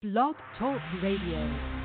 Blog Talk Radio.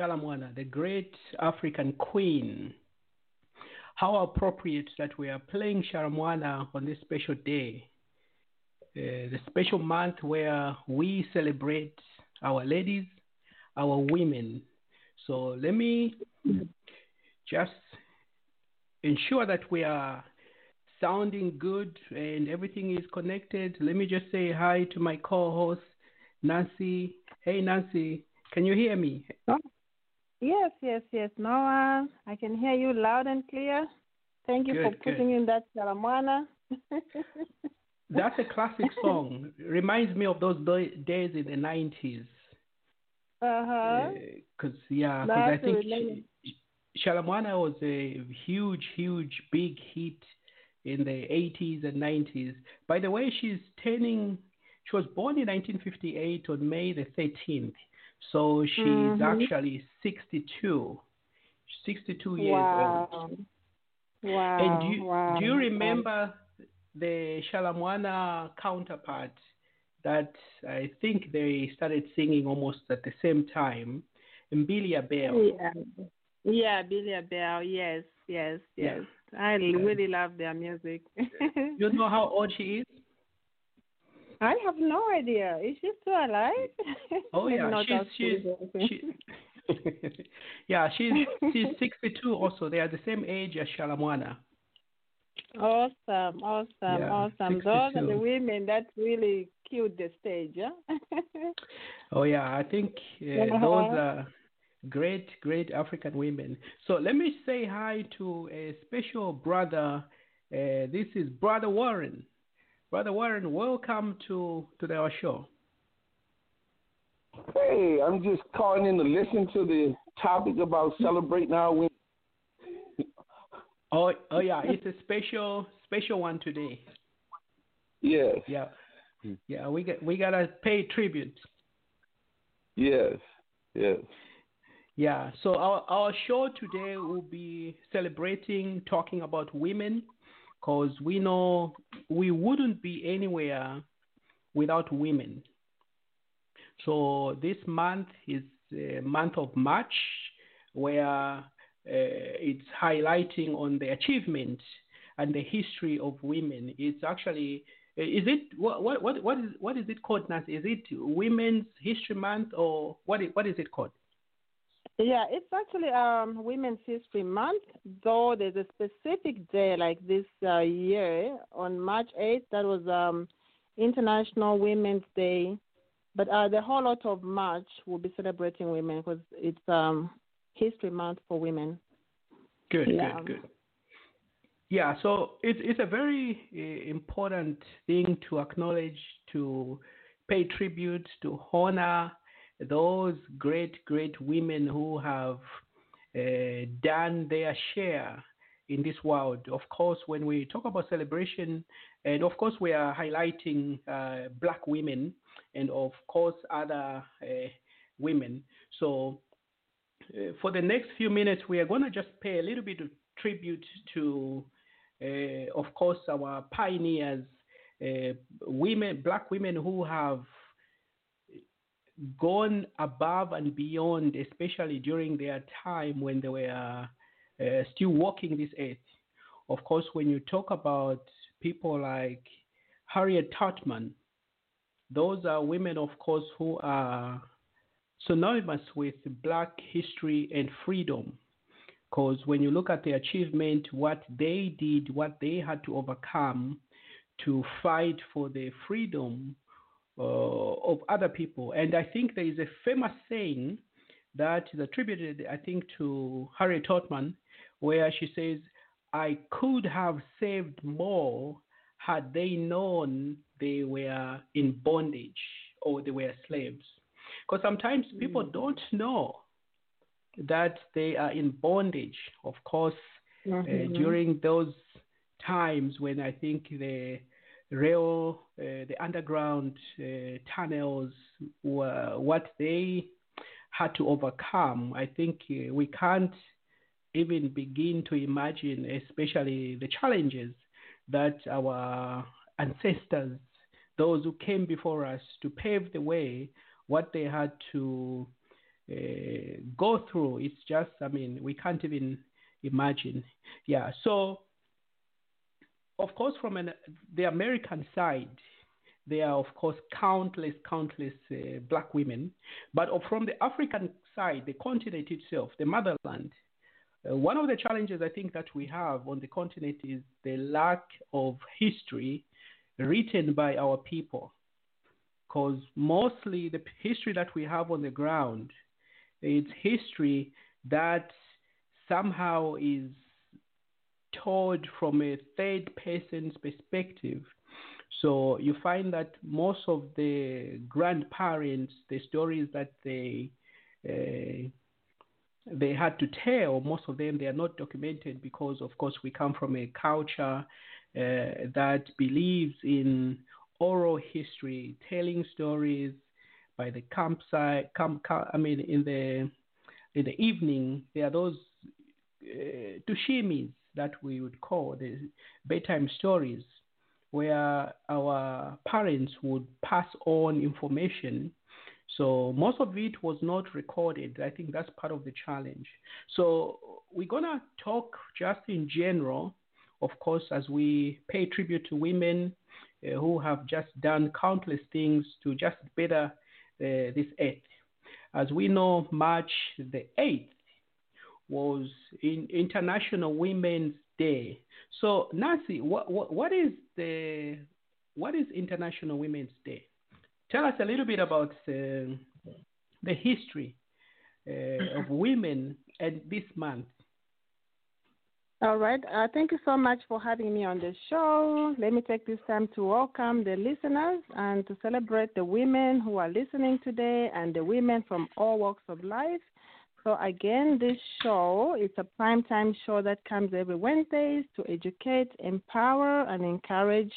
Tshala Muana, the great African queen. How appropriate that we are playing Tshala Muana on this special day, uh, the special month where we celebrate our ladies, our women. So let me just ensure that we are sounding good and everything is connected. Let me just say hi to my co-host Nancy. Hey Nancy, can you hear me? Yes, yes, yes, Noah. I can hear you loud and clear. Thank you for putting good. in that Tshala Muana. That's a classic song. Reminds me of those days in the nineties. uh-huh. Because yeah, because I think really- Sh- Tshala Muana was a huge, huge, big hit in the eighties and nineties. By the way, she's turning. She was born in 1958 on May the 13th, so she's Mhm. actually 62. 62 years old. wow. Wow. And do you, wow. do you remember the Tshala Muana counterpart that I think they started singing almost at the same time? Mbilia Bel. Yeah. Yeah, Billy Bell. Yes, yes, Yeah. yes. I really love their music. You know how old she is? I have no idea. Is she still alive? Oh yeah, she's she's she, yeah, she's she's 62 also. They are the same age as Tshala Muana. Awesome, awesome, Yeah, awesome. Those are the women that really killed the stage, yeah? Oh yeah, I think uh, Uh-huh. those are great, great African women. So let me say hi to a special brother. Uh, this is Brother Warren. Brother Warren, welcome to to our show. Hey, I'm just calling in to listen to the topic about celebrating our women. Oh, oh yeah, it's a special special one today. Yes, Yeah, yeah, we got we gotta pay tribute. yes, yes. Yeah, so our, our show today will be celebrating, talking about women, because we know we wouldn't be anywhere without women. So this month is the month of March, where uh, it's highlighting on the achievement and the history of women. It's actually is it what what what is what is it called, Nancy? Is it Women's History Month or what is, what is it called? Yeah, it's actually um, Women's History Month, though there's a specific day like this uh, year on March 8th, that was um, International Women's Day. But uh, the whole lot of March will be celebrating women because it's um, History Month for women. Good, Yeah. good, good. Yeah, so it's it's a very uh, important thing to acknowledge, to pay tribute, to honor those great, great women who have uh, done their share in this world. Of course, when we talk about celebration, and of course, we are highlighting uh, black women and, of course, other uh, women. So, uh, for the next few minutes, we are going to just pay a little bit of tribute to, uh, of course, our pioneers, uh, women, black women who have gone above and beyond, especially during their time when they were uh, still walking this earth. Of course, when you talk about people like Harriet Tubman, those are women, of course, who are synonymous with black history and freedom. Because when you look at the achievement, what they did, what they had to overcome to fight for the freedom uh, of other people. And I think there is a famous saying that is attributed, I think, to Harriet Tubman, where she says, I could have saved more had they known they were in bondage or they were slaves. Because sometimes people don't know that they are in bondage. Of course, uh, Mhm. during those times when I think the rail, uh, the underground uh, tunnels were what they had to overcome. I think uh, we can't even begin to imagine, especially the challenges that our ancestors, those who came before us to pave the way, what they had to uh, go through. It's just, I mean, we can't even imagine. Yeah. So, of course, from an, the American side, there are, of course, countless, countless uh, black women. But from the African side, the continent itself, the motherland, uh, one of the challenges I think that we have on the continent is the lack of history written by our people. Because mostly the history that we have on the ground, it's history that somehow is told from a third person's perspective. So you find that most of the grandparents, the stories that they uh, they had to tell, most of them they are not documented because, of course, we come from a culture uh, that believes in oral history, telling stories by the campsite. Camp, ca- I mean, in the in the evening, there are those uh, tushimis that we would call the bedtime stories, where our parents would pass on information. So most of it was not recorded. I think that's part of the challenge. So we're gonna talk just in general, of course, as we pay tribute to women uh, who have just done countless things to just better uh, this earth. As we know, March the 8th was in International Women's Day. So, Nancy, what, what, what is the what is International Women's Day? Tell us a little bit about uh, the history uh, of women and this month. All right. Uh, thank you so much for having me on the show. Let me take this time to welcome the listeners and to celebrate the women who are listening today and the women from all walks of life. So again, this show is a primetime show that comes every Wednesdays to educate, empower, and encourage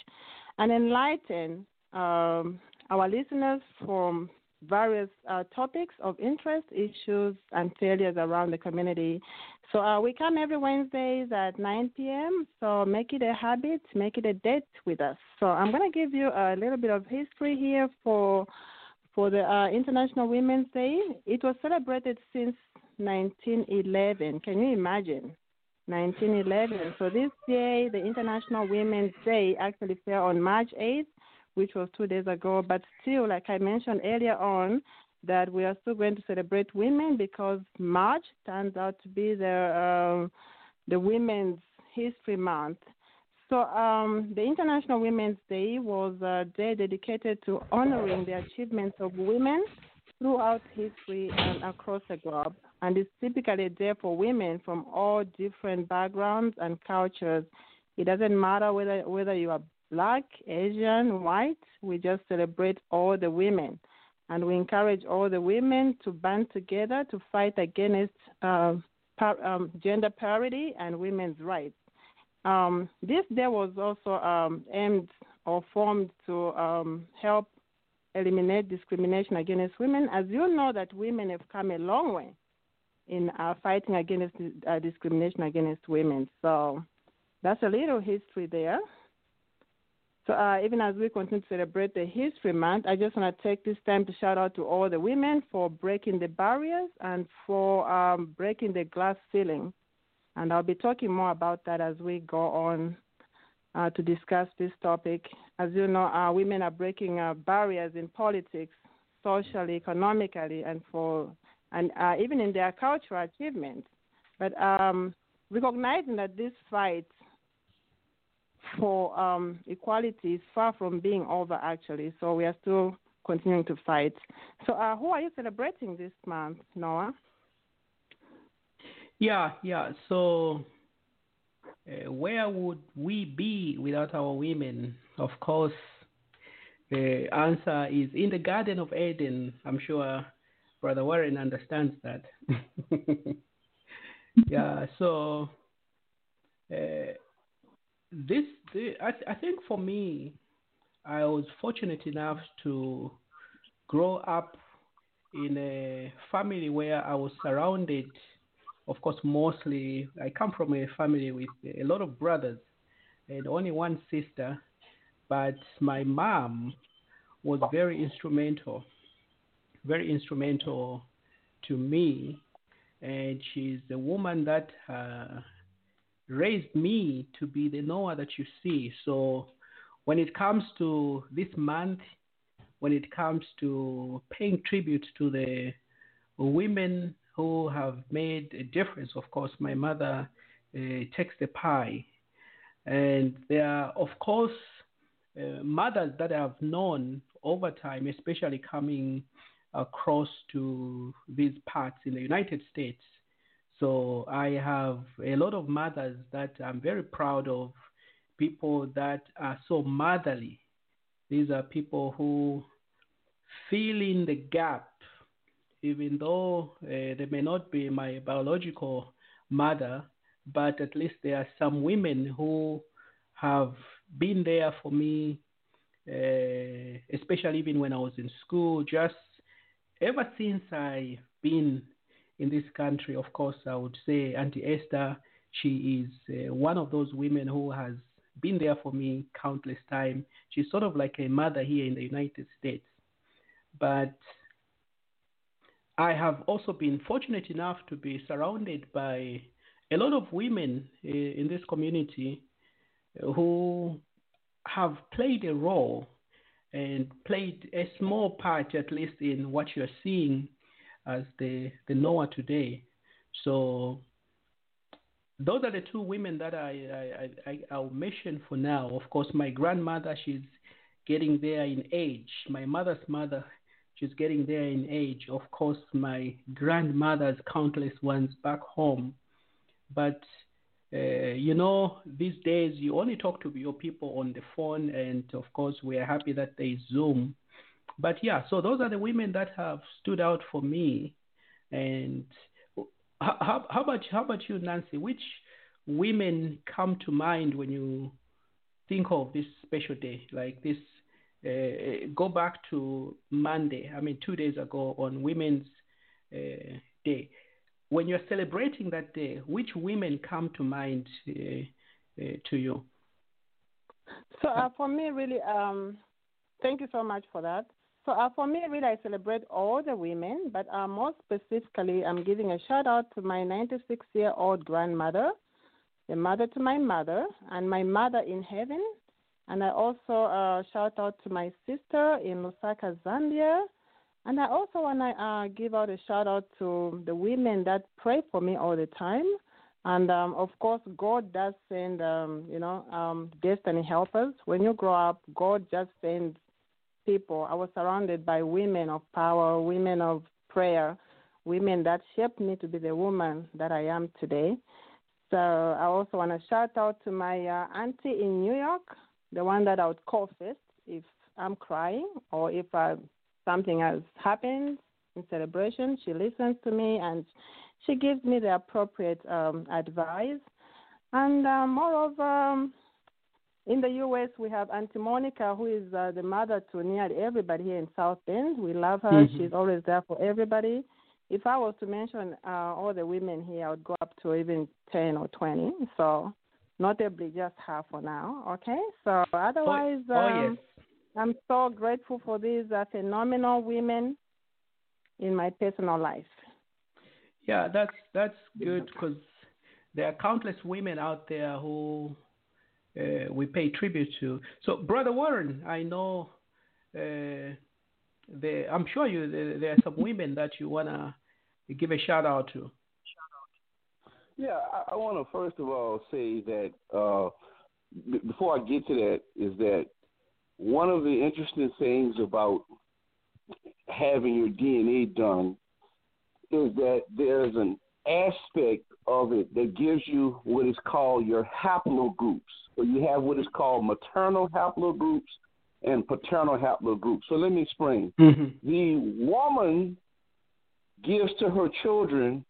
and enlighten um, our listeners from various uh, topics of interest, issues, and failures around the community. So uh, we come every Wednesdays at 9 p.m. So make it a habit, make it a date with us. So I'm going to give you a little bit of history here for for the uh, International Women's Day. It was celebrated since 1911. Can you imagine? 1911. So this day, the International Women's Day actually fell on March 8th, which was two days ago. But still, like I mentioned earlier on, that we are still going to celebrate women because March turns out to be the um, the Women's History Month. So um, the International Women's Day was a day dedicated to honoring the achievements of women throughout history and across the globe. And it's typically there for women from all different backgrounds and cultures. It doesn't matter whether whether you are black, Asian, white. We just celebrate all the women, and we encourage all the women to band together to fight against uh, par- um, gender parity and women's rights. Um, this day was also um, aimed or formed to um, help eliminate discrimination against women. As you know, that women have come a long way in uh, fighting against uh, discrimination against women. So that's a little history there. So uh, even as we continue to celebrate the History Month, I just want to take this time to shout out to all the women for breaking the barriers and for um, breaking the glass ceiling. And I'll be talking more about that as we go on uh, to discuss this topic. As you know, uh, women are breaking uh, barriers in politics, socially, economically, and for and uh, even in their cultural achievements. But um, recognizing that this fight for um, equality is far from being over, actually. So we are still continuing to fight. So, uh, who are you celebrating this month, Noah? Yeah, yeah. So, uh, where would we be without our women? Of course, the answer is in the Garden of Eden. I'm sure Brother Warren understands that. yeah, so uh, this, the, I, th- I think for me, I was fortunate enough to grow up in a family where I was surrounded, of course, mostly, I come from a family with a lot of brothers and only one sister, but my mom was very instrumental, very instrumental to me. And she's the woman that uh, raised me to be the Noah that you see. So when it comes to this month, when it comes to paying tribute to the women who have made a difference, of course, my mother uh, takes the pie. And there are, of course, uh, mothers that I've known over time, especially coming across to these parts in the United States. So I have a lot of mothers that I'm very proud of, people that are so motherly. These are people who fill in the gap, even though uh, they may not be my biological mother, but at least there are some women who have been there for me, uh, especially even when I was in school, just ever since I've been in this country, of course, I would say Auntie Esther, she is uh, one of those women who has been there for me countless times. She's sort of like a mother here in the United States. But I have also been fortunate enough to be surrounded by a lot of women uh, in this community who have played a role and played a small part, at least, in what you're seeing as the, the Noah today. So those are the two women that I, I, I, I'll mention for now. Of course, my grandmother, she's getting there in age. My mother's mother, she's getting there in age. Of course, my grandmother's countless ones back home. But, uh, you know, these days you only talk to your people on the phone. And of course, we are happy that they Zoom but yeah, so those are the women that have stood out for me. And how, how about how about you, Nancy? Which women come to mind when you think of this special day like this? Uh, go back to Monday. I mean, two days ago on Women's uh, Day. When you're celebrating that day, which women come to mind uh, uh to you? So uh, for me, really, um, thank you so much for that. So uh, for me, really, I celebrate all the women, but uh, more specifically, I'm giving a shout out to my 96 year old grandmother, the mother to my mother, and my mother in heaven. And I also uh, shout out to my sister in Lusaka, Zambia. And I also want to uh, give out a shout out to the women that pray for me all the time. And um, of course, God does send, um, you know, um, destiny helpers. When you grow up, God just sends people. I was surrounded by women of power, women of prayer, women that shaped me to be the woman that I am today. So I also want to shout out to my uh, auntie in New York, the one that I would call first if I'm crying or if uh, something has happened in celebration. She listens to me and she gives me the appropriate um, advice. And uh, moreover, um, in the U.S., we have Auntie Monica, who is uh, the mother to nearly everybody here in South Bend. We love her. Mhm. She's always there for everybody. If I was to mention uh, all the women here, I would go up to even 10 or 20. So, notably just her for now. Okay? So, otherwise, oh, oh um, yes. I'm so grateful for these uh, phenomenal women in my personal life. Yeah, that's that's good because there are countless women out there who uh, we pay tribute to. So, brother Warren, I know uh, there. I'm sure you there, there are some women that you wanna give a shout out to. Yeah, I, I want to first of all say that uh, b- before I get to that is that one of the interesting things about having your DNA done is that there's an aspect of it that gives you what is called your haplogroups. So you have what is called maternal haplogroups and paternal haplogroups. So let me explain. Mm-hmm. The woman gives to her children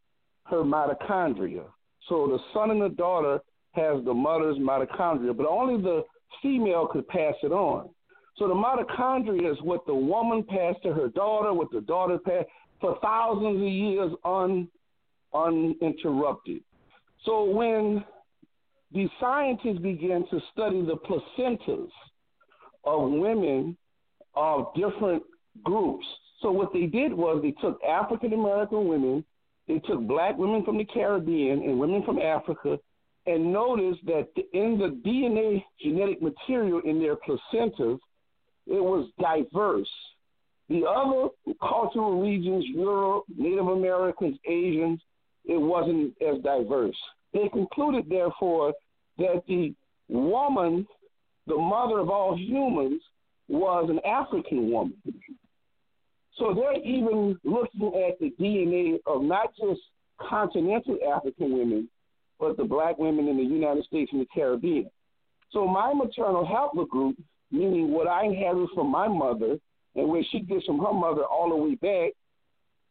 her mitochondria. So the son and the daughter has the mother's mitochondria, but only the female could pass it on. So the mitochondria is what the woman passed to her daughter, what the daughter passed for thousands of years un, uninterrupted. So when the scientists began to study the placentas of women of different groups, so what they did was they took African American women, they took black women from the Caribbean and women from Africa, and noticed that in the DNA genetic material in their placentas, it was diverse. The other cultural regions, Europe, Native Americans, Asians, it wasn't as diverse. They concluded, therefore, that the woman, the mother of all humans, was an African woman. So they're even looking at the DNA of not just continental African women, but the black women in the United States and the Caribbean. So my maternal haplogroup, meaning what I inherited from my mother and where she gets from her mother all the way back,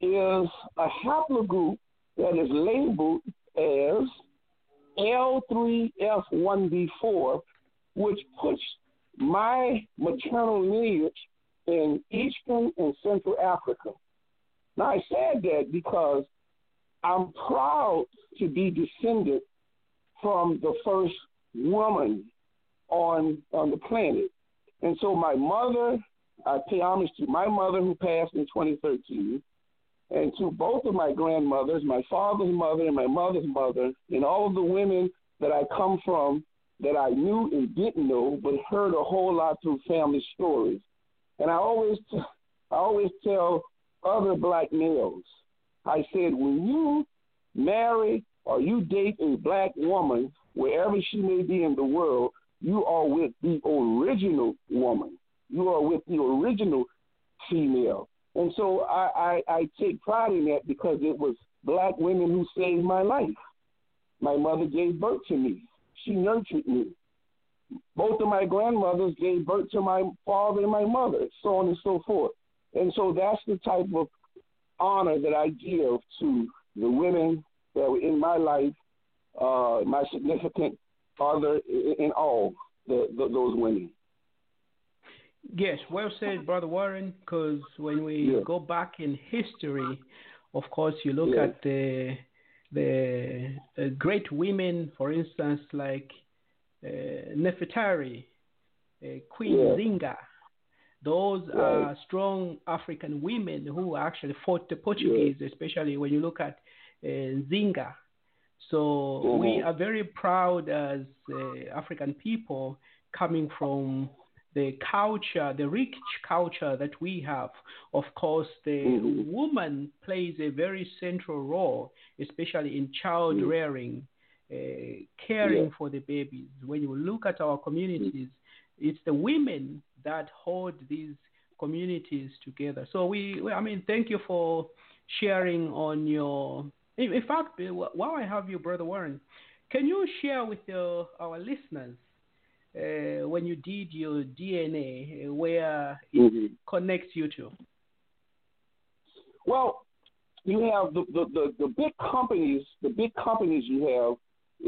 is a haplogroup that is labeled as L3F1B4, which puts my maternal lineage in Eastern and Central Africa. Now, I said that because I'm proud to be descended from the first woman on on the planet. And so my mother, I pay homage to my mother who passed in 2013, and to both of my grandmothers, my father's mother and my mother's mother, and all of the women that I come from that I knew and didn't know, but heard a whole lot through family stories. And I always, I always tell other black males, I said, when you marry or you date a black woman, wherever she may be in the world, you are with the original woman. You are with the original female. And so I, I, I take pride in that because it was black women who saved my life. My mother gave birth to me. She nurtured me. Both of my grandmothers gave birth to my father and my mother, so on and so forth. And so that's the type of honor that I give to the women that were in my life, uh, my significant other, in all the, the, those women. Yes, well said, Brother Warren, because when we Yeah. go back in history, of course, you look Yeah. at the the uh, great women, for instance, like uh, Nefertari, uh, Queen Yeah. Zinga, Those Right. are strong African women who actually fought the Portuguese, especially when you look at Zinga. So we Mhm. are very proud as uh, African people coming from the culture, the rich culture that we have. Of course, the Mhm. woman plays a very central role, especially in child Mhm. rearing, uh, caring Yeah. for the babies. When you look at our communities, it's the women that hold these communities together. So we, we- I mean, thank you for sharing on your. In, in fact, while I have you, brother Warren, can you share with your, our listeners uh, when you did your DNA, uh, where it Mhm. connects you to? Well, you have the, the, the, the big companies, the big companies you have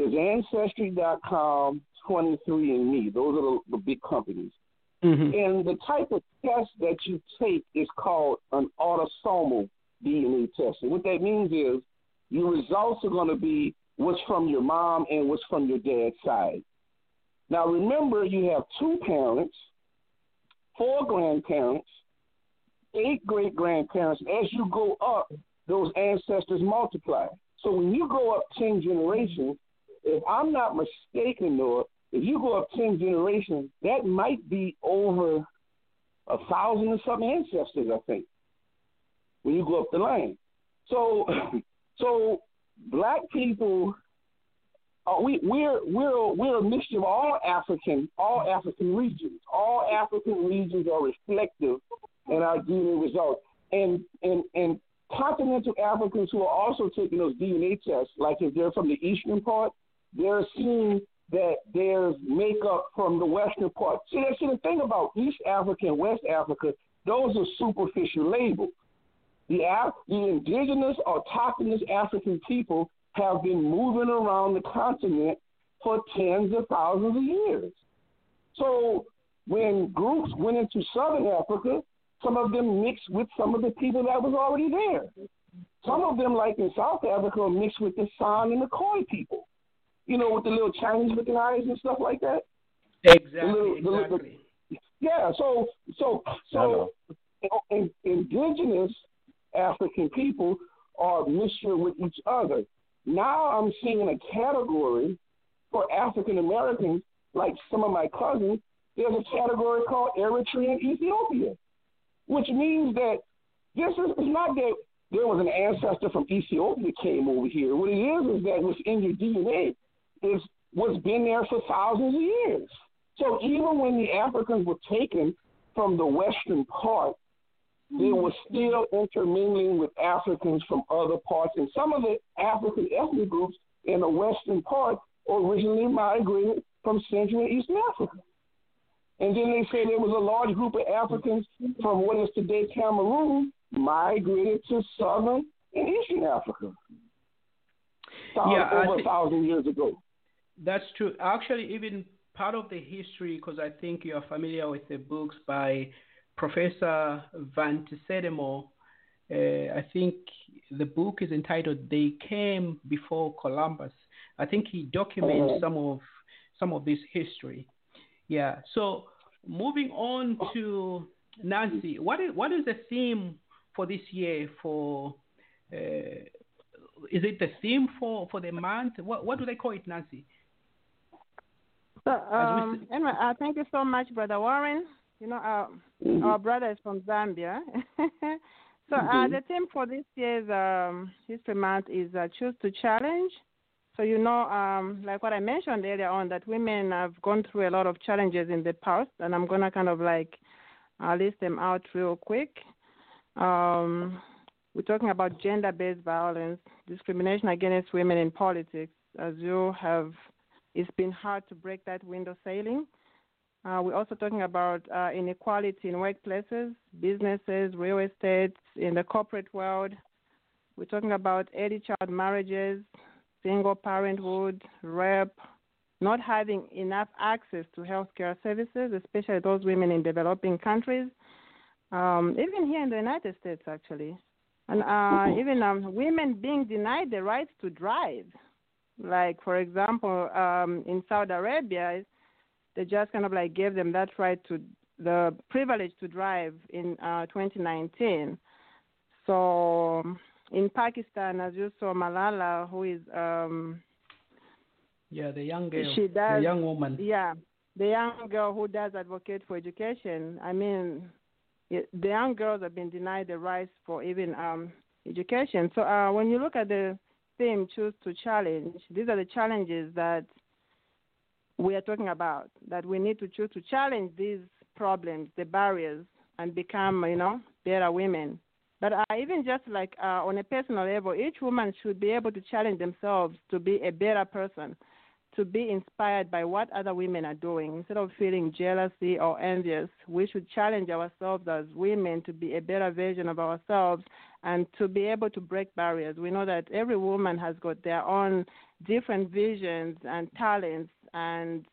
is Ancestry.com, 23andMe. Those are the, the big companies. Mm-hmm. And the type of test that you take is called an autosomal DNA test. And what that means is your results are going to be what's from your mom and what's from your dad's side. Now, remember, you have two parents, four grandparents, eight great grandparents. As you go up, those ancestors multiply. So when you go up 10 generations, if I'm not mistaken, Noah, if you go up 10 generations, that might be over a thousand or something ancestors, I think, when you go up the line. So, so black people, uh, we, we're, we're, we're a mixture of all African, all African regions. All African regions are reflective in our DNA results. And, and, and continental Africans who are also taking those DNA tests, like if they're from the eastern part, they're seeing that there's makeup from the western part. See, that's see, the thing about East Africa and West Africa, those are superficial labels. The, Af- the indigenous autochthonous African people have been moving around the continent for tens of thousands of years. So when groups went into Southern Africa, some of them mixed with some of the people that was already there. Some of them, like in South Africa, are mixed with the San and the Khoi people. You know, with the little Chinese looking eyes and stuff like that. Exactly, little- the little- exactly. Yeah, so so so in, indigenous African people are mixture with each other. Now I'm seeing a category for African Americans, like some of my cousins. There's a category called Eritrean Ethiopia, which means that this is not that there was an ancestor from Ethiopia came over here. What it is is that what's in your DNA is what's been there for thousands of years. So even when the Africans were taken from the western part, they were still intermingling with Africans from other parts. And some of the African ethnic groups in the western part originally migrated from Central and Eastern Africa. And then they say there was a large group of Africans from what is today Cameroon migrated to southern and eastern Africa. Yeah, over a thousand years ago. That's true. Actually, even part of the history, because I think you're familiar with the books by Professor Van Sertima. Uh, I think the book is entitled "They Came Before Columbus." I think he documents Mhm. some of some of this history. Yeah. So moving on to Nancy, what is what is the theme for this year? For uh, is it the theme for for the month? What what do they call it, Nancy? So, um, anyway, uh, thank you so much, Brother Warren. You know, uh, Mhm. our brother is from Zambia. so, uh, Mhm. the theme for this year's um, History Month is uh, Choose to Challenge. So, you know, um, like what I mentioned earlier on, that women have gone through a lot of challenges in the past, and I'm going to kind of like uh, list them out real quick. Um, we're talking about gender based violence, discrimination against women in politics, as you have it's been hard to break that window sailing. Uh, we're also talking about uh, inequality in workplaces, businesses, real estate, in the corporate world. We're talking about early child marriages, single parenthood, rape, not having enough access to healthcare services, especially those women in developing countries, um, even here in the United States, actually. And uh, even um, women being denied the right to drive. Like, for example, um, in Saudi Arabia, they just kind of like gave them that right to the privilege to drive in uh, 2019. So in Pakistan, as you saw, Malala, who is um, Yeah, the young girl, She does- the young woman. yeah, the young girl who does advocate for education. I mean, it, the young girls have been denied the rights for even um, education. So uh, when you look at the theme, choose to challenge. These are the challenges that we are talking about. That we need to choose to challenge these problems, the barriers, and become, you know, better women. But uh, even just like uh, on a personal level, each woman should be able to challenge themselves to be a better person to be inspired by what other women are doing. Instead of feeling jealousy or envious, we should challenge ourselves as women to be a better version of ourselves and to be able to break barriers. We know that every woman has got their own different visions and talents and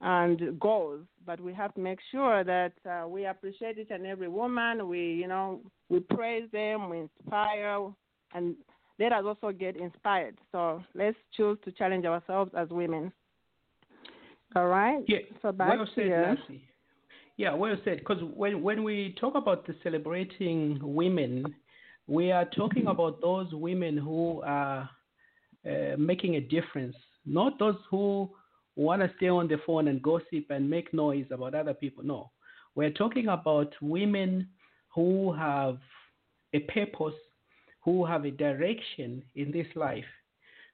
and goals, but we have to make sure that uh, we appreciate each and every woman. We, you know, we praise them, we inspire, and let us also get inspired. So let's choose to challenge ourselves as women. All right. Yeah, So back well said, you. Nancy. Yeah, well said. Because when when we talk about the celebrating women, we are talking about those women who are uh, making a difference, not those who want to stay on the phone and gossip and make noise about other people. No, we're talking about women who have a purpose, who have a direction in this life.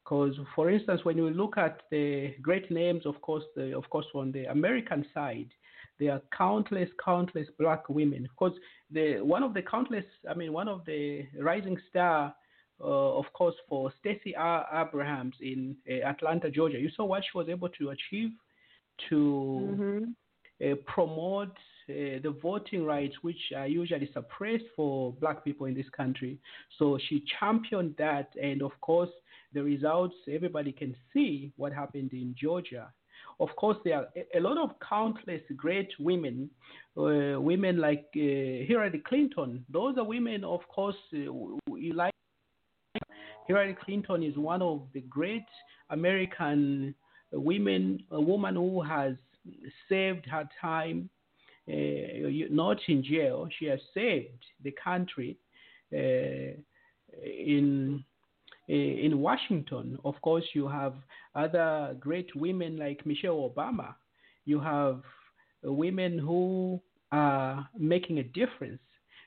Because, for instance, when you look at the great names, of course, the, of course, on the American side, there are countless, countless black women. Because the one of the countless, I mean, one of the rising star, of course, for Stacey R. Abrahams in uh, Atlanta, Georgia. You saw what she was able to achieve to Mhm. uh, promote uh, the voting rights, which are usually suppressed for black people in this country. So she championed that, and of course, the results everybody can see what happened in Georgia. Of course, there are a- lot of countless great women, uh, women like uh, Hillary Clinton. Those are women, of course, uh, you like. Hillary Clinton is one of the great American women, a woman who has saved her time, uh, not in jail. She has saved the country uh, in uh, in Washington. Of course, you have other great women like Michelle Obama. You have women who are making a difference.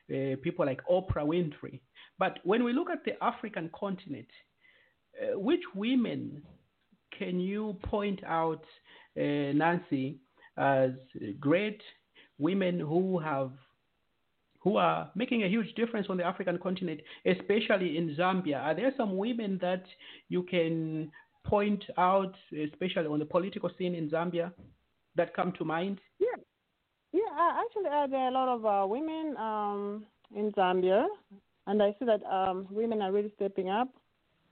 Uh, people like Oprah Winfrey. But when we look at the African continent, uh, which women can you point out, uh, Nancy, as great women who have who are making a huge difference on the African continent, especially in Zambia? Are there some women that you can point out, especially on the political scene in Zambia, that come to mind? Yeah, yeah. Actually, uh, there are a lot of uh, women um, in Zambia, and I see that um, women are really stepping up.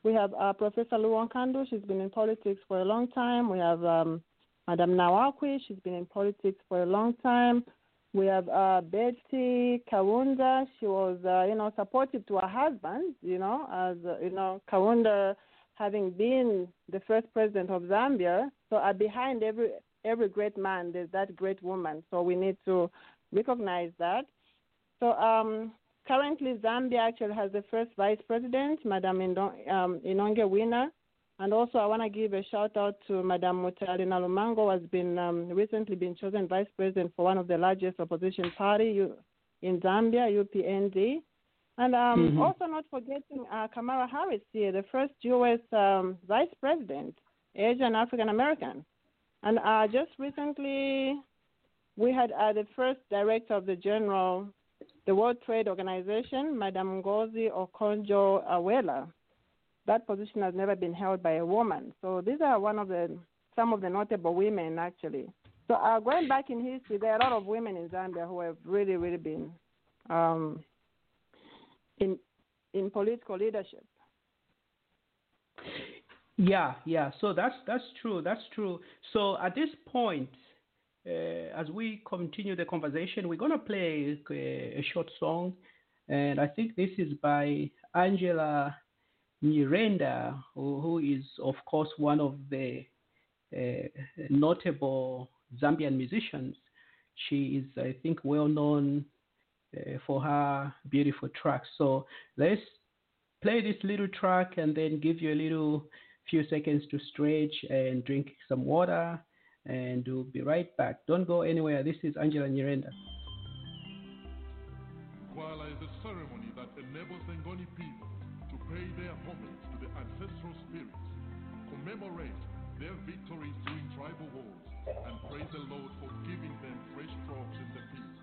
We have uh, Professor Luo Nkandu. She's been in politics for a long time. We have um, Madame Nawakwi. She's been in politics for a long time. We have uh, Betty Kaunda. She was, uh, you know, supportive to her husband. You know, as uh, you know, Kaunda having been the first president of Zambia. So uh, behind every every great man, there's that great woman. So we need to recognize that. So um, currently, Zambia actually has the first vice president, Madam um, Inonge Wina. And also, I want to give a shout out to Madam Mutali Nalumango, who has been um, recently been chosen vice president for one of the largest opposition party in Zambia, UPND. And um, Mhm. also not forgetting uh, Kamala Harris here, the first U.S. Um, vice president, Asian African American. And uh, just recently, we had uh, the first director of the general, the World Trade Organization, Madam Ngozi Okonjo Iweala. That position has never been held by a woman. So these are one of the some of the notable women actually. So uh, going back in history, there are a lot of women in Zambia who have really, really been um, in in political leadership. Yeah, yeah. So that's that's true. That's true. So at this point, as we continue the conversation, we're gonna play a, a short song, and I think this is by Angela Nyirenda, who, who is of course one of the uh, notable Zambian musicians. She is, I think, well known uh, for her beautiful tracks. So let's play this little track and then give you a little few seconds to stretch and drink some water. And we'll be right back. Don't go anywhere. This is Angela Nyirenda. Nkwala is a ceremony that enables the Ngoni people to pay their homage to the ancestral spirits, commemorate their victories during tribal wars, and praise the Lord for giving them fresh crops in the fields.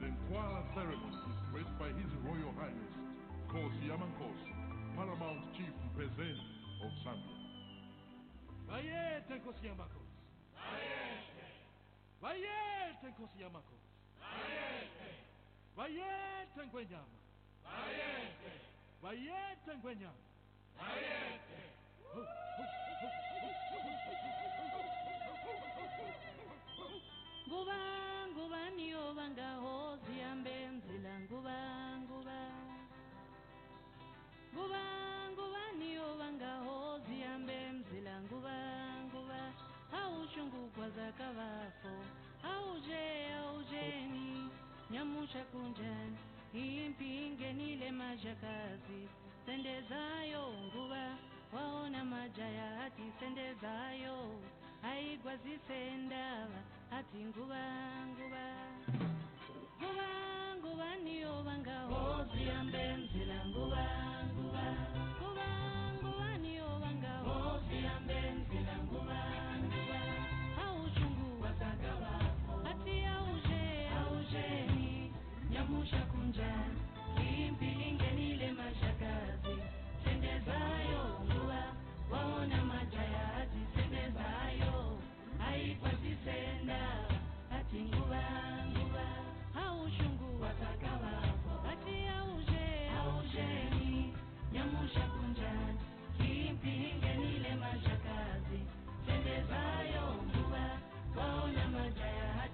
The Nkwala ceremony is graced by His Royal Highness, Kosi Yamankosi, Paramount Chief Mpezeni of Zambia. Bayete nkosi yamakhosi. Bayete nkosi yamakhosi. Bayete ngwenyama. Bayete ngwenyama. nguba ngubani yobangahozi yambenzela nguba nguba nguba ngubani yobangahozi yambenzela nguba nguba aushungukwa zakabafo auje aujeni nyamusha kunjani impi ingenile majakazi. Sendezayo nguba waona majaya hati sendezayo. Aigwazisendava ati nguva nguva. Nguva nguva niyo nguva nguva nguva nguva nyamusha kunjani impi ingenile mashakazi. Sendezayo nguva waona majaya ati sendezayo aikwazisenda ati nguva nguva aushungu wasakavafo ati auje aujeni nyamusha kunjani impi ingenile mashakazi. Sendezayo nguva waona majaya ati sendezayo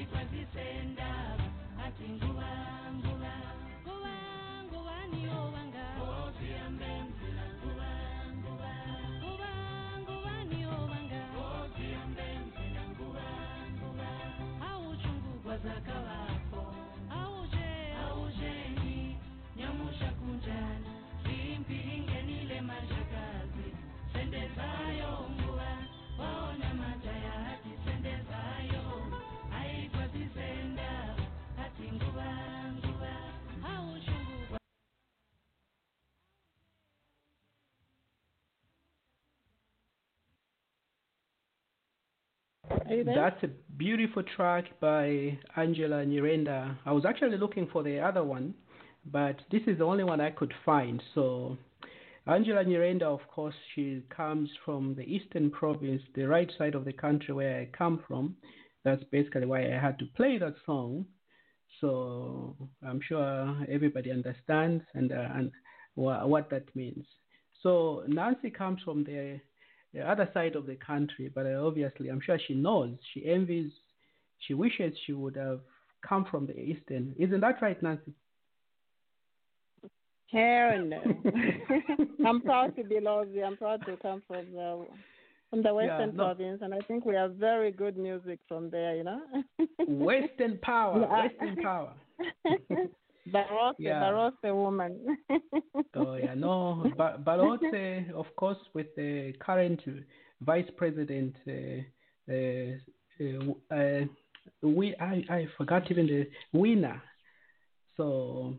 aikwazisenda ati nguva nguva nguva nguva niyo vanga hozi yambenzela nguva nguva nguva nguva niyo vanga hozi yambenzela nguva nguva auchungu kwazakavafo auje aujeni nyamusha kunjani impi ingenile mashakazi sendezayo nguva waona majaya hati sendezayo aikwazisenda That's a beautiful track by Angela Nyirenda. I was actually looking for the other one, but this is the only one I could find. So, Angela Nyirenda, of course, she comes from the eastern province, the right side of the country where I come from. That's basically why I had to play that song. So, I'm sure everybody understands and, uh, and wha- what that means. So, Nancy comes from the the other side of the country, but obviously, I'm sure she knows. She envies. She wishes she would have come from the eastern. Isn't that right, Nancy? Hell no. I'm proud to be Lozi. I'm proud to come from the from the Western no. province, and I think we have very good music from there. You know. Western power. Yeah. Western power. Barotse, Yeah. Barotse woman. Oh yeah, no, Ba- Balote, of course, with the current vice president, uh, uh, uh, we I, I forgot even the winner. So,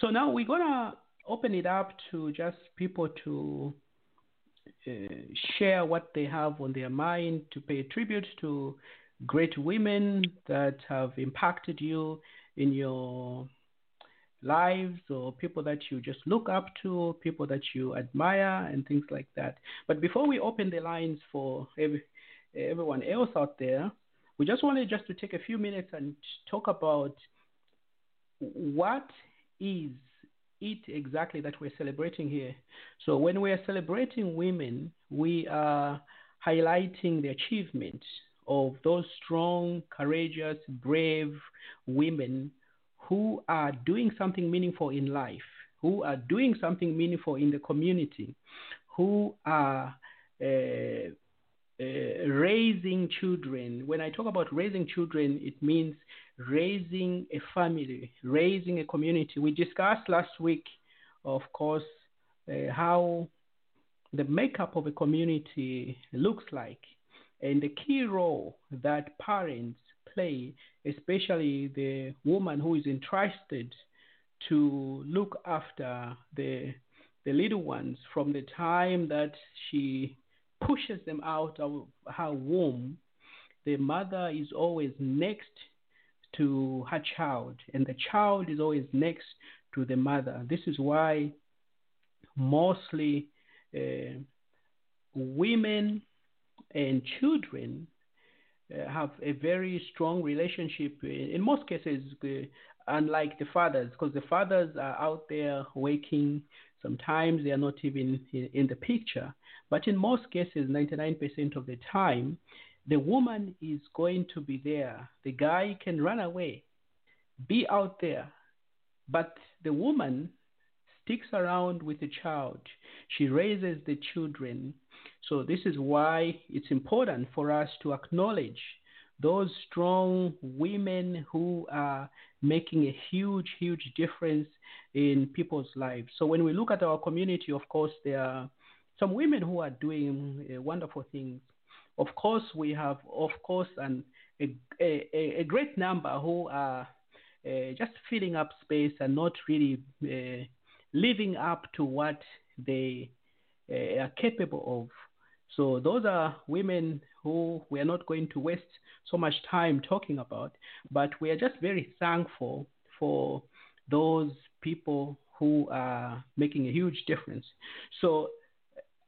so now we're gonna open it up to just people to uh, share what they have on their mind, to pay tribute to great women that have impacted you in your lives or people that you just look up to, people that you admire, and things like that. But before we open the lines for every, everyone else out there, we just wanted just to take a few minutes and talk about what is it exactly that we're celebrating here. So when we are celebrating women, we are highlighting the achievement of those strong, courageous, brave women who are doing something meaningful in life, who are doing something meaningful in the community, who are uh, uh, raising children. When I talk about raising children, it means raising a family, raising a community. We discussed last week, of course, uh, how the makeup of a community looks like and the key role that parents play, especially the woman who is entrusted to look after the the little ones from the time that she pushes them out of her womb. The mother is always next to her child, and the child is always next to the mother. This is why mostly uh, women and children uh, have a very strong relationship. In, in most cases, uh, unlike the fathers, because the fathers are out there working. Sometimes they are not even in, in the picture. But in most cases, 99% of the time, the woman is going to be there. The guy can run away, be out there, but the woman sticks around with the child. She raises the children. So, this is why it's important for us to acknowledge those strong women who are making a huge, huge difference in people's lives. So, when we look at our community, of course, there are some women who are doing uh, wonderful things. Of course, we have, of course, an, a, a, a great number who are uh, just filling up space and not really uh, living up to what they uh, are capable of. So those are women who we are not going to waste so much time talking about, but we are just very thankful for those people who are making a huge difference. So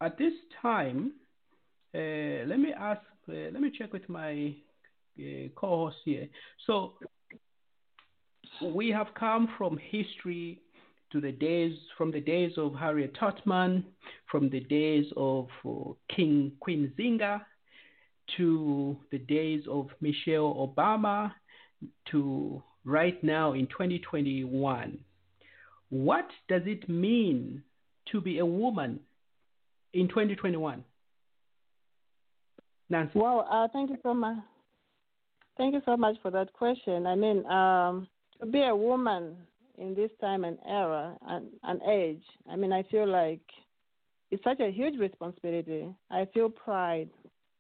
at this time, uh, let me ask, uh, let me check with my uh, co-host here. So we have come from history to the days, from the days of Harriet Tubman, from the days of uh, King Queen Nzinga, to the days of Michelle Obama, to right now in 2021. What does it mean to be a woman in 2021? Nancy. Well, uh, thank you so much. Thank you so much for that question. I mean, um, to be a woman in this time and era and, and age, I mean, I feel like it's such a huge responsibility. I feel pride,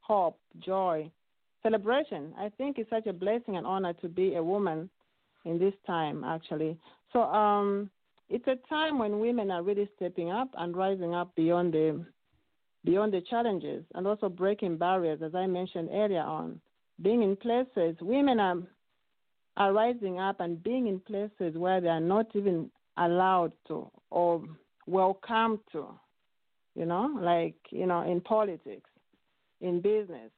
hope, joy, celebration. I think it's such a blessing and honor to be a woman in this time, actually. So, um, it's a time when women are really stepping up and rising up beyond the beyond the challenges and also breaking barriers, as I mentioned earlier on. Being in places, women are are rising up and being in places where they are not even allowed to or welcome to, you know, like, you know, in politics, in business,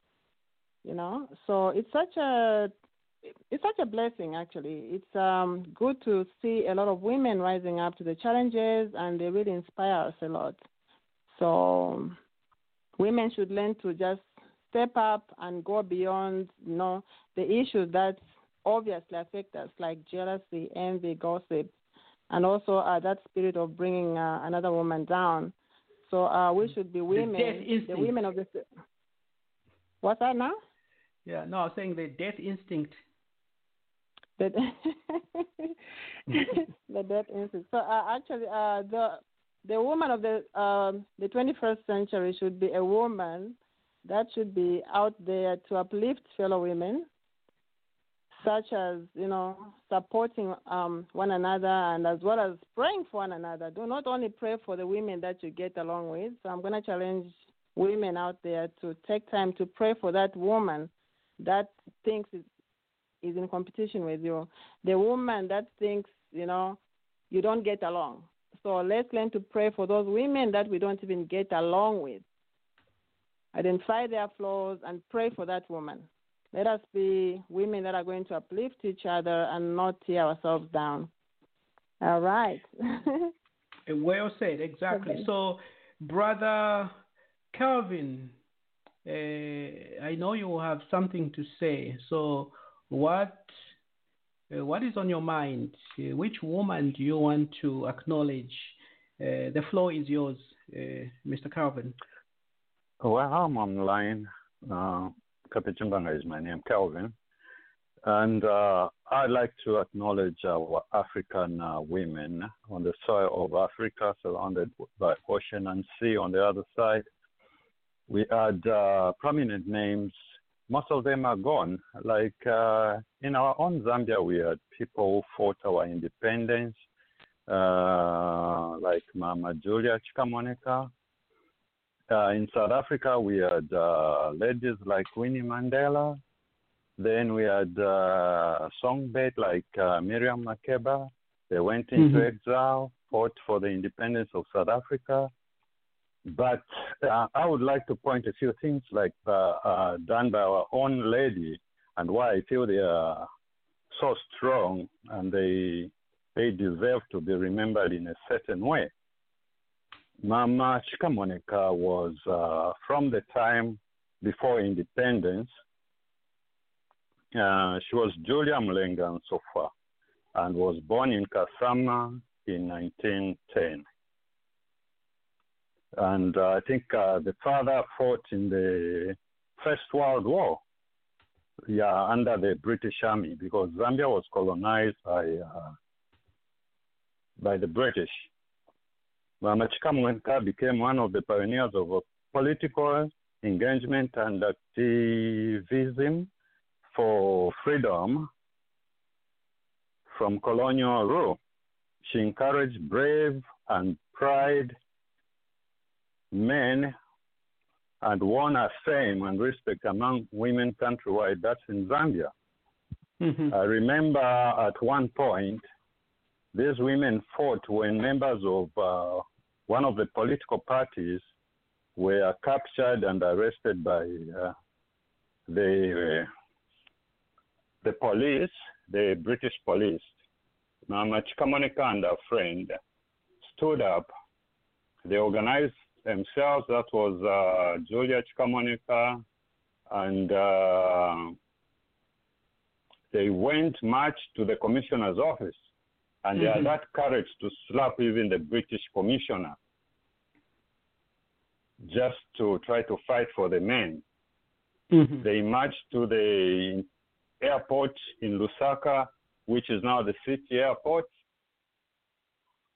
you know. So it's such a it's such a blessing actually. It's um, good to see a lot of women rising up to the challenges and they really inspire us a lot. So women should learn to just step up and go beyond, you know, the issues that obviously affect us, like jealousy, envy, gossip, and also uh, that spirit of bringing uh, another woman down. So uh, we should be women, the, the women of the. What's that now? Yeah, no, I was saying the death instinct. The, the death instinct. So uh, actually, uh, the the woman of the um, the 21st century should be a woman that should be out there to uplift fellow women, such as you know supporting um, one another and as well as praying for one another. Do not only pray for the women that you get along with. So I'm going to challenge women out there to take time to pray for that woman that thinks is, is in competition with you, the woman that thinks you know you don't get along. So let's learn to pray for those women that we don't even get along with. Identify their flaws and pray for that woman. Let us be women that are going to uplift each other and not tear ourselves down. All right. well said, exactly. Okay. So, brother Calvin, uh, I know you have something to say. So, what uh, what is on your mind? Uh, which woman do you want to acknowledge? Uh, the floor is yours, uh, Mr. Calvin. Well, I'm online. Kapichimbanga is my name, Calvin. And uh, I'd like to acknowledge our African uh, women on the soil of Africa, surrounded by ocean and sea on the other side. We had uh, prominent names. Most of them are gone. Like uh, in our own Zambia, we had people who fought our independence, uh, like Mama Julia Chikamoneka. Uh, in South Africa, we had uh, ladies like Winnie Mandela. Then we had uh, songbird like uh, Miriam Makeba. They went into Mhm. exile, fought for the independence of South Africa. But uh, I would like to point a few things like uh, uh, done by our own lady and why I feel they are so strong and they they deserve to be remembered in a certain way. Mama Chikamoneka was uh, from the time before independence. Uh, she was Julia Mlenga Nsofa and was born in Kasama in 1910. And uh, I think uh, the father fought in the First World War, yeah, under the British Army because Zambia was colonized by uh, by the British. Mama Chikamoneka became one of the pioneers of political engagement and activism for freedom from colonial rule. She encouraged brave and pride men and won a fame and respect among women countrywide. That's in Zambia. Mhm. I remember at one point, these women fought when members of uh, one of the political parties were captured and arrested by uh, the uh, the police, the British police. Mama Chikamoneka and a friend stood up. They organized themselves. That was uh, Julia Chikamoneka and uh, they went march to the commissioner's office and they had Mhm. that courage to slap even the British commissioner just to try to fight for the men. Mhm. They marched to the airport in Lusaka, which is now the city airport.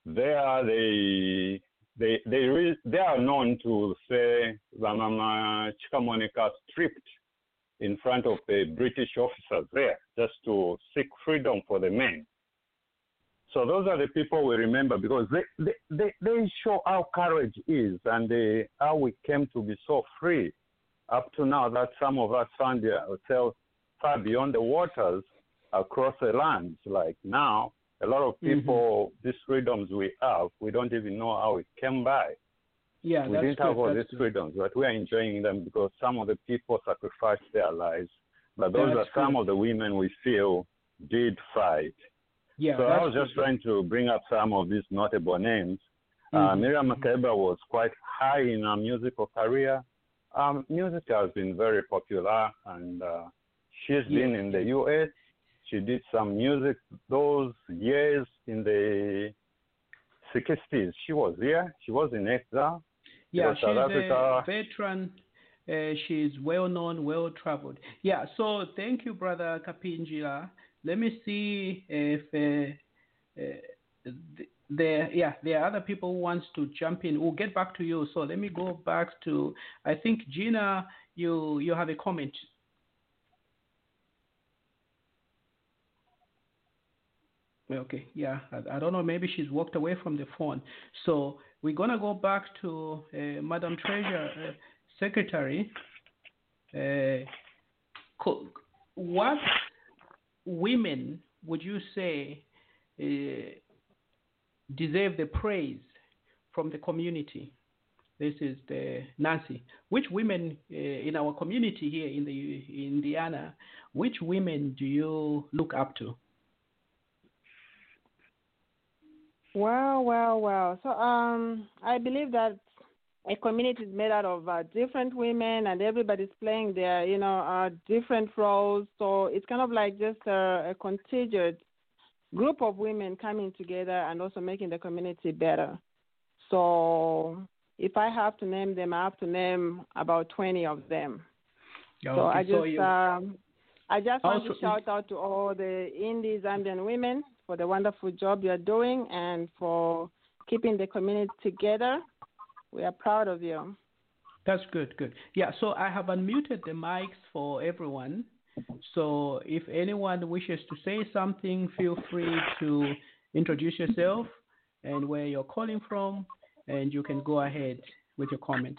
There they they they re- they are known to say Mama Chikamoneka stripped in front of the British officers there just to seek freedom for the men. So those are the people we remember because they, they, they, they show how courage is and they, how we came to be so free up to now that some of us found ourselves far beyond the waters across the lands. Like now, a lot of mm-hmm. people, these freedoms we have, we don't even know how it came by. Yeah, we that's didn't true, have all these freedoms, but we are enjoying them because some of the people sacrificed their lives. But those are some true. of the women we feel did fight. Yeah, so I was just trying to bring up some of these notable names. Uh, Mhm. Miriam Makeba was quite high in her musical career. Um, music has been very popular, and uh, she's been in the U.S. She did some music those years in the 60s. She was here. She was in exile. Yeah, she's South Africa. a veteran. Uh, she's well known, well traveled. Yeah, so thank you, brother Kapinjila. Let me see if uh, uh, there, yeah, there are other people who wants to jump in. We'll get back to you. So let me go back to. I think Gina, you you have a comment. Okay, yeah, I, I don't know. Maybe she's walked away from the phone. So we're gonna go back to uh, Madam Treasurer uh, Secretary. Uh, co- what women would you say uh, deserve the praise from the community? This is the Nancy. Which women uh, in our community here in the Indiana, which women do you look up to? Wow, wow, wow. So um, I believe that a community is made out of uh, different women, and everybody's playing their, you know, uh, different roles. So it's kind of like just a, a contingent group of women coming together and also making the community better. So if I have to name them, I have to name about 20 of them. Yeah, So. I just So you- um, I just want Also- to shout out to all the indie Zambian women for the wonderful job you're doing and for keeping the community together. We are proud of you. That's good, good. Yeah, so I have unmuted the mics for everyone. So if anyone wishes to say something, feel free to introduce yourself and where you're calling from, and you can go ahead with your comment.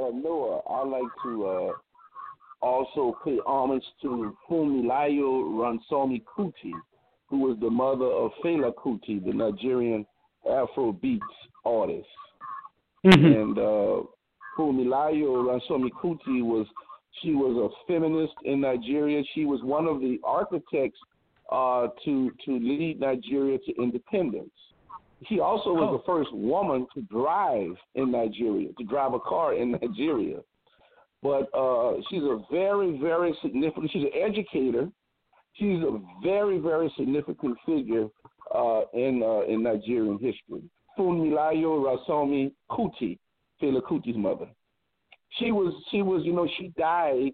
Uh, Noah, I'd like to uh, also pay homage to Funmilayo Ransome Kuti, who was the mother of Fela Kuti, the Nigerian Afro beats artist. And uh, Funmilayo Ransome Kuti was she was a feminist in Nigeria. She was one of the architects uh, to to lead Nigeria to independence. She also was Oh. the first woman to drive in Nigeria, to drive a car in Nigeria. But uh, she's a very, very significant. She's an educator. She's a very, very significant figure uh, in uh, in Nigerian history. Funmilayo Ransome Kuti, Fela Kuti's mother. She was, she was, you know, she died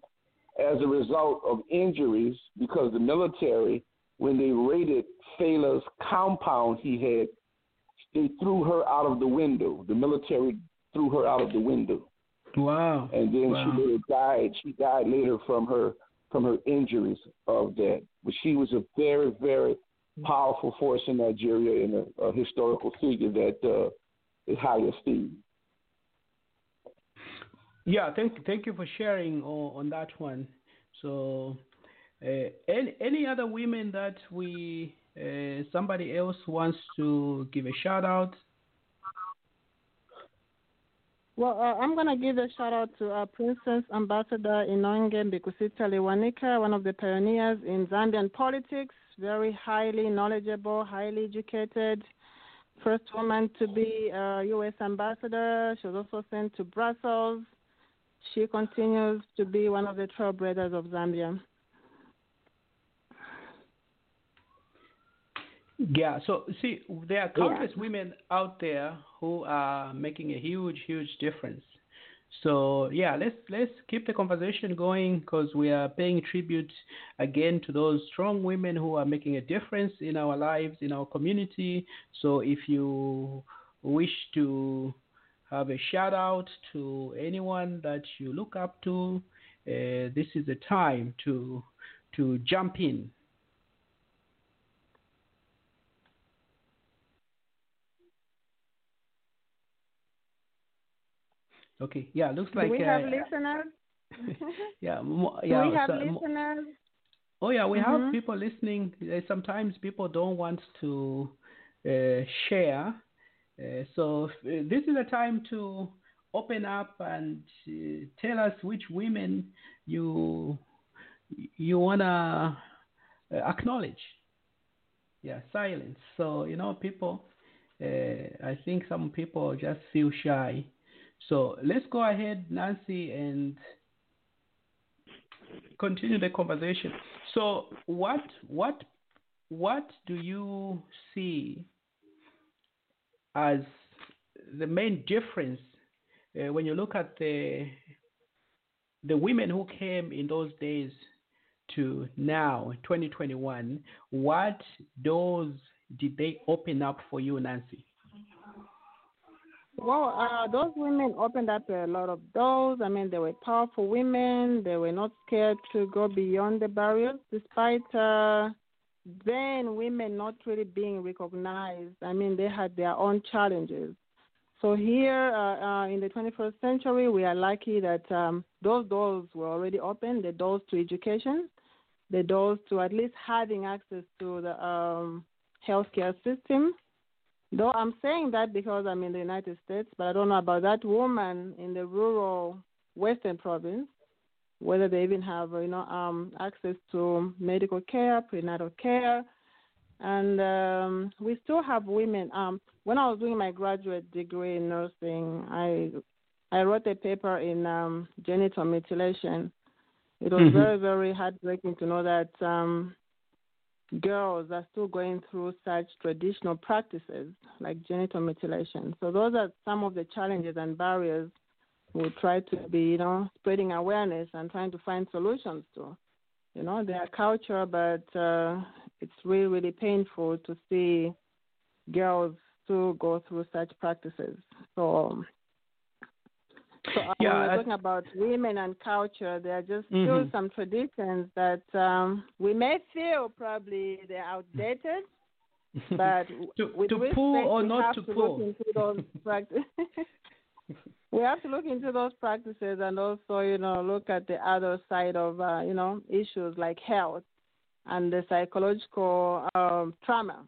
as a result of injuries because the military, when they raided Fela's compound he had, they threw her out of the window. The military threw her out of the window Wow. and then Wow. she later died. She died later from her from her injuries of that. But she was a very very powerful force in Nigeria and a, a historical figure that uh, is highly esteemed. Yeah, thank thank you for sharing on, on that one. So, uh, any any other women that we uh, somebody else wants to give a shout out? Well, uh, I'm going to give a shout out to uh, Princess Ambassador Inonge Mbikusita Lewanika, one of the pioneers in Zambian politics, very highly knowledgeable, highly educated, first woman to be a U.S. ambassador. She was also sent to Brussels. She continues to be one of the trailblazers of Zambia. Yeah, so see, there are countless women out there who are making a huge, huge difference. So yeah, let's let's keep the conversation going because we are paying tribute again to those strong women who are making a difference in our lives, in our community. So if you wish to have a shout out to anyone that you look up to, uh, this is the time to to jump in. Okay, yeah, looks like Do we have uh, listeners? yeah, mo- Do yeah. we have so- mo- listeners? Oh yeah, we Mhm. have people listening. Uh, sometimes people don't want to uh, share, uh, so uh, this is a time to open up and uh, tell us which women you you wanna uh, acknowledge. Yeah, silence. So you know, people. Uh, I think some people just feel shy. So let's go ahead, Nancy, and continue the conversation. So what what what do you see as the main difference uh, when you look at the the women who came in those days to now 2021 what doors did they open up for you nancy Well, uh, those women opened up a lot of doors. I mean, they were powerful women. They were not scared to go beyond the barriers, despite uh, then women not really being recognized. I mean, they had their own challenges. So here uh, uh, in the 21st century, we are lucky that um, those doors were already open. The doors to education, the doors to at least having access to the um, healthcare system. Though I'm saying that because I'm in the United States, but I don't know about that woman in the rural western province, whether they even have you know um, access to medical care, prenatal care, and um, we still have women. Um, when I was doing my graduate degree in nursing, I I wrote a paper in um, genital mutilation. It was Mhm. very very heartbreaking to know that um, girls are still going through such traditional practices like genital mutilation. So those are some of the challenges and barriers we try to be, you know, spreading awareness and trying to find solutions to. You know, their culture, but uh, it's really, really painful to see girls still go through such practices. So so Yeah, when we're talking about women and culture, there are just Mhm. still some traditions that um, we may feel probably they're outdated, but To- with to respect, pull or we not have to to pull? look into those practices. we have to look into those practices and also, you know, look at the other side of, uh, you know, issues like health and the psychological um, trauma.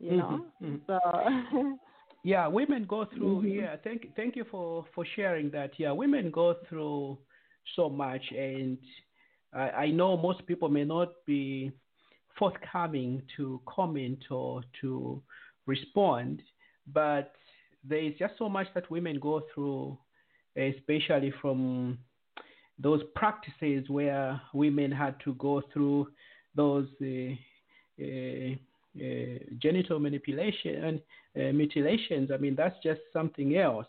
You know, Mhm, mhm. so Yeah, women go through. Mhm. Yeah, thank thank you for for sharing that. Yeah, women go through so much, and I, I know most people may not be forthcoming to comment or to respond, but there is just so much that women go through, especially from those practices where women had to go through those uh, uh, genital manipulation uh, mutilations. I mean, that's just something else.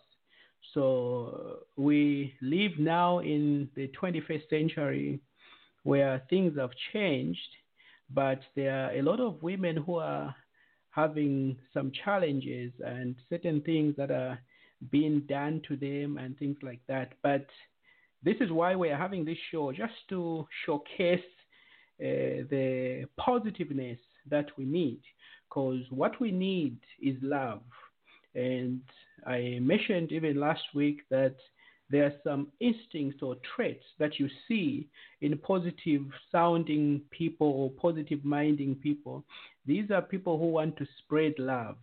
So we live now in the 21st century where things have changed, but there are a lot of women who are having some challenges and certain things that are being done to them and things like that. But this is why we are having this show just to showcase uh, the positiveness that we need because what we need is love. And i mentioned even last week that there are some instincts or traits that you see in positive sounding people or positive minding people. These are people who want to spread love.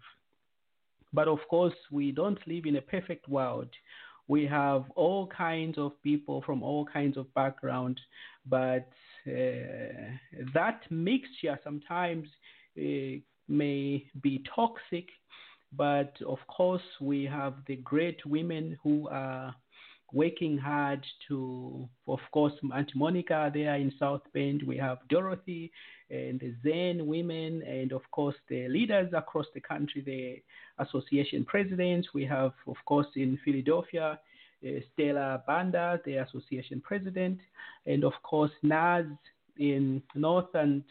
But of course we don't live in a perfect world. We have all kinds of people from all kinds of backgrounds but that mixture sometimes uh, may be toxic, but of course, we have the great women who are working hard to, of course, Aunt Monica there in South Bend. We have Dorothy and the Zen women, and of course, the leaders across the country, the association presidents. We have, of course, in Philadelphia, uh, Stella Banda, the association president, and of course, NAS in North and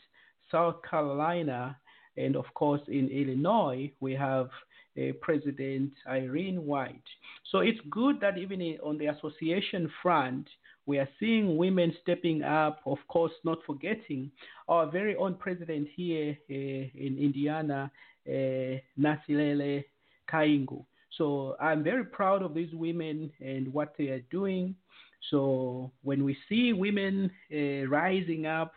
South Carolina, and of course, in Illinois, we have uh, President Irene White. So it's good that even on the association front, we are seeing women stepping up, of course, not forgetting our very own president here uh, in Indiana, uh, Nasilele Kaingu. So I'm very proud of these women and what they are doing. So when we see women uh, rising up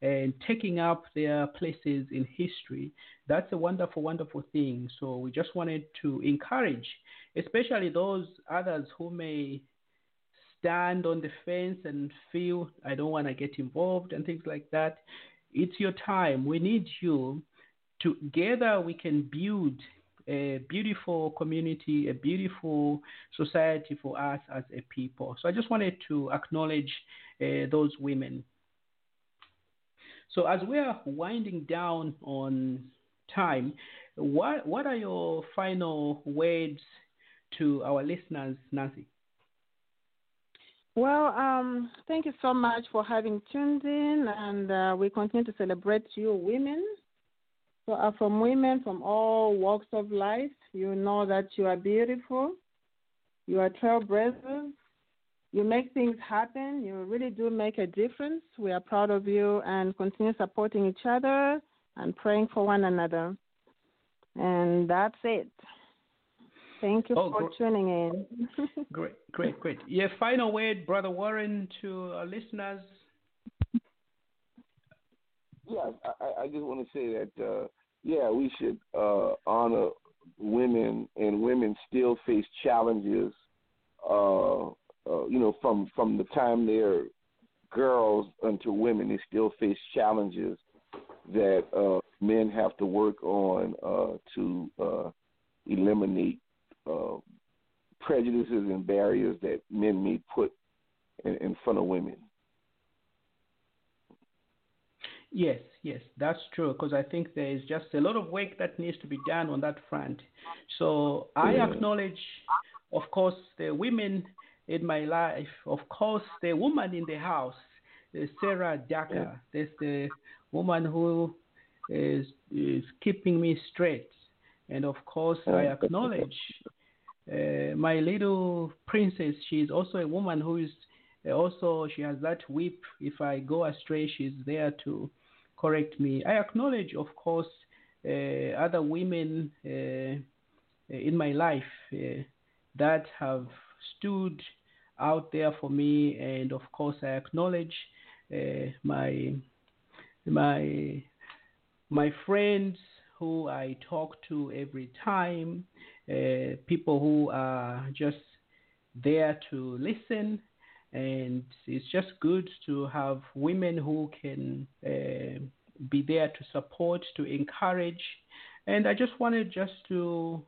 and taking up their places in history, that's a wonderful, wonderful thing. So we just wanted to encourage, especially those others who may stand on the fence and feel I don't want to get involved and things like that. It's your time. We need you. Together we can build a beautiful community, a beautiful society for us as a people. So I just wanted to acknowledge uh, those women. So as we are winding down on time, what what are your final words to our listeners, Nancy? Well, um, thank you so much for having tuned in, and uh, we continue to celebrate you women. So, uh, from women from all walks of life, you know that you are beautiful, you are trailblazers, you make things happen, you really do make a difference. We are proud of you and continue supporting each other and praying for one another. And that's it. Thank you Oh, for gr- tuning in. Great, great, great. Your final word, Brother Warren, to our listeners. Yeah, I, I- just want to say that uh, yeah, we should uh, honor women, and women still face challenges. Uh, uh, you know, from from the time they're girls until women, they still face challenges that uh, men have to work on uh, to uh, eliminate uh, prejudices and barriers that men may put in, in front of women. Yes, yes, that's true. Because I think there is just a lot of work that needs to be done on that front. So I acknowledge, of course, the women in my life. Of course, the woman in the house, uh, Sarah Daka. That's the woman who is is keeping me straight. And of course, I acknowledge uh, my little princess. She's also a woman who is uh, also she has that whip. If I go astray, she's there to correct me. I acknowledge, of course, uh, other women uh, in my life uh, that have stood out there for me, and of course, I acknowledge my my my friends who I talk to every time, uh, people who are just there to listen. And it's just good to have women who can uh, be there to support, to encourage. And I just wanted just to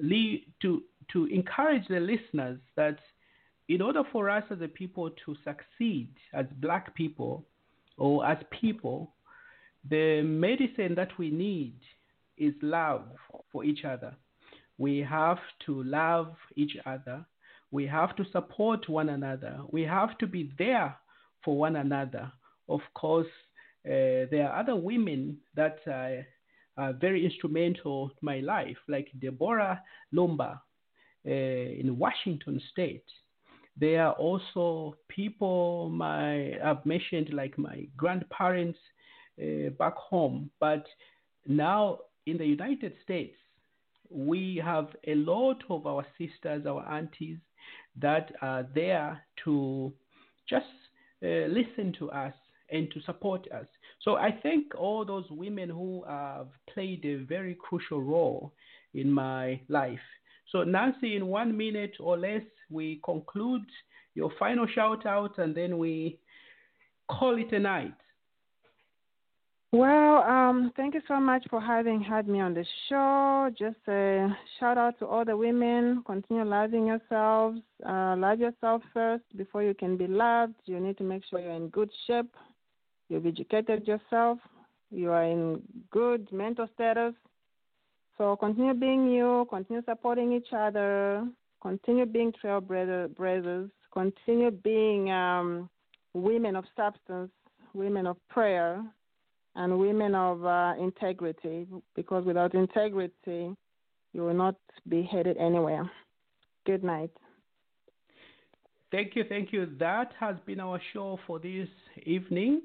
lead, to to encourage the listeners that in order for us as a people to succeed as black people or as people, the medicine that we need is love for each other. We have to love each other. We have to support one another. We have to be there for one another. Of course, uh, there are other women that are, are very instrumental in my life, like Deborah Lumba uh, in Washington State. There are also people my I've mentioned like my grandparents uh, back home, but now in the United States, we have a lot of our sisters, our aunties that are there to just uh, listen to us and to support us. So I thank all those women who have played a very crucial role in my life. So, Nancy, in one minute or less, we conclude your final shout out and then we call it a night. Well, um, thank you so much for having had me on the show. Just a shout out to all the women. Continue loving yourselves. Uh, love yourself first before you can be loved. You need to make sure you're in good shape. You've educated yourself. You are in good mental status. So continue being you. Continue supporting each other. Continue being trailblazers. Continue being um, women of substance, women of prayer and women of uh, integrity, because without integrity, you will not be headed anywhere. Good night. Thank you, thank you. That has been our show for this evening.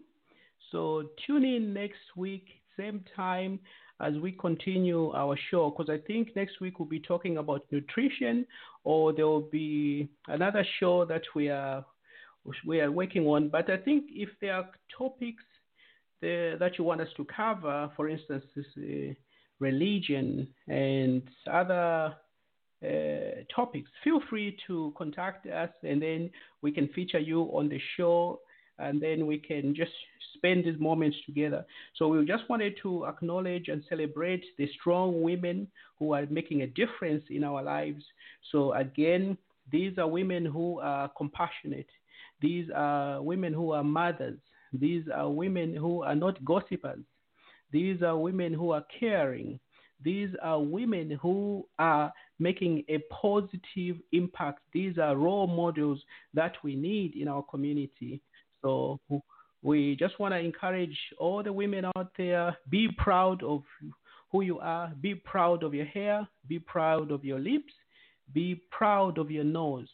So tune in next week, same time, as we continue our show, because I think next week we'll be talking about nutrition, or there will be another show that we are we are working on. But I think if there are topics the, that you want us to cover, for instance, this, uh, religion and other uh, topics, feel free to contact us and then we can feature you on the show and then we can just spend these moments together. So we just wanted to acknowledge and celebrate the strong women who are making a difference in our lives. So again, these are women who are compassionate. These are women who are mothers. These are women who are not gossipers. These are women who are caring. These are women who are making a positive impact. These are role models that we need in our community. So we just want to encourage all the women out there be proud of who you are, be proud of your hair, be proud of your lips, be proud of your nose,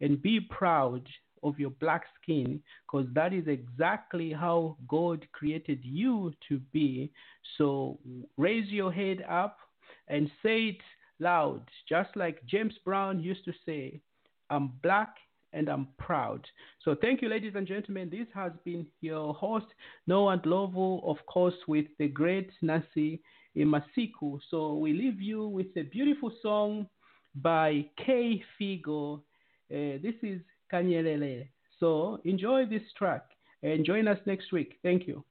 and be proud of your black skin because that is exactly how God created you to be. So raise your head up and say it loud, just like James Brown used to say, I'm black and I'm proud. So thank you, ladies and gentlemen. This has been your host, Noah Ndlovu, of course, with the great Nancy Imasiku. So we leave you with a beautiful song by Kay Figo. Uh, this is Kanyelele. So enjoy this track and join us next week. Thank you.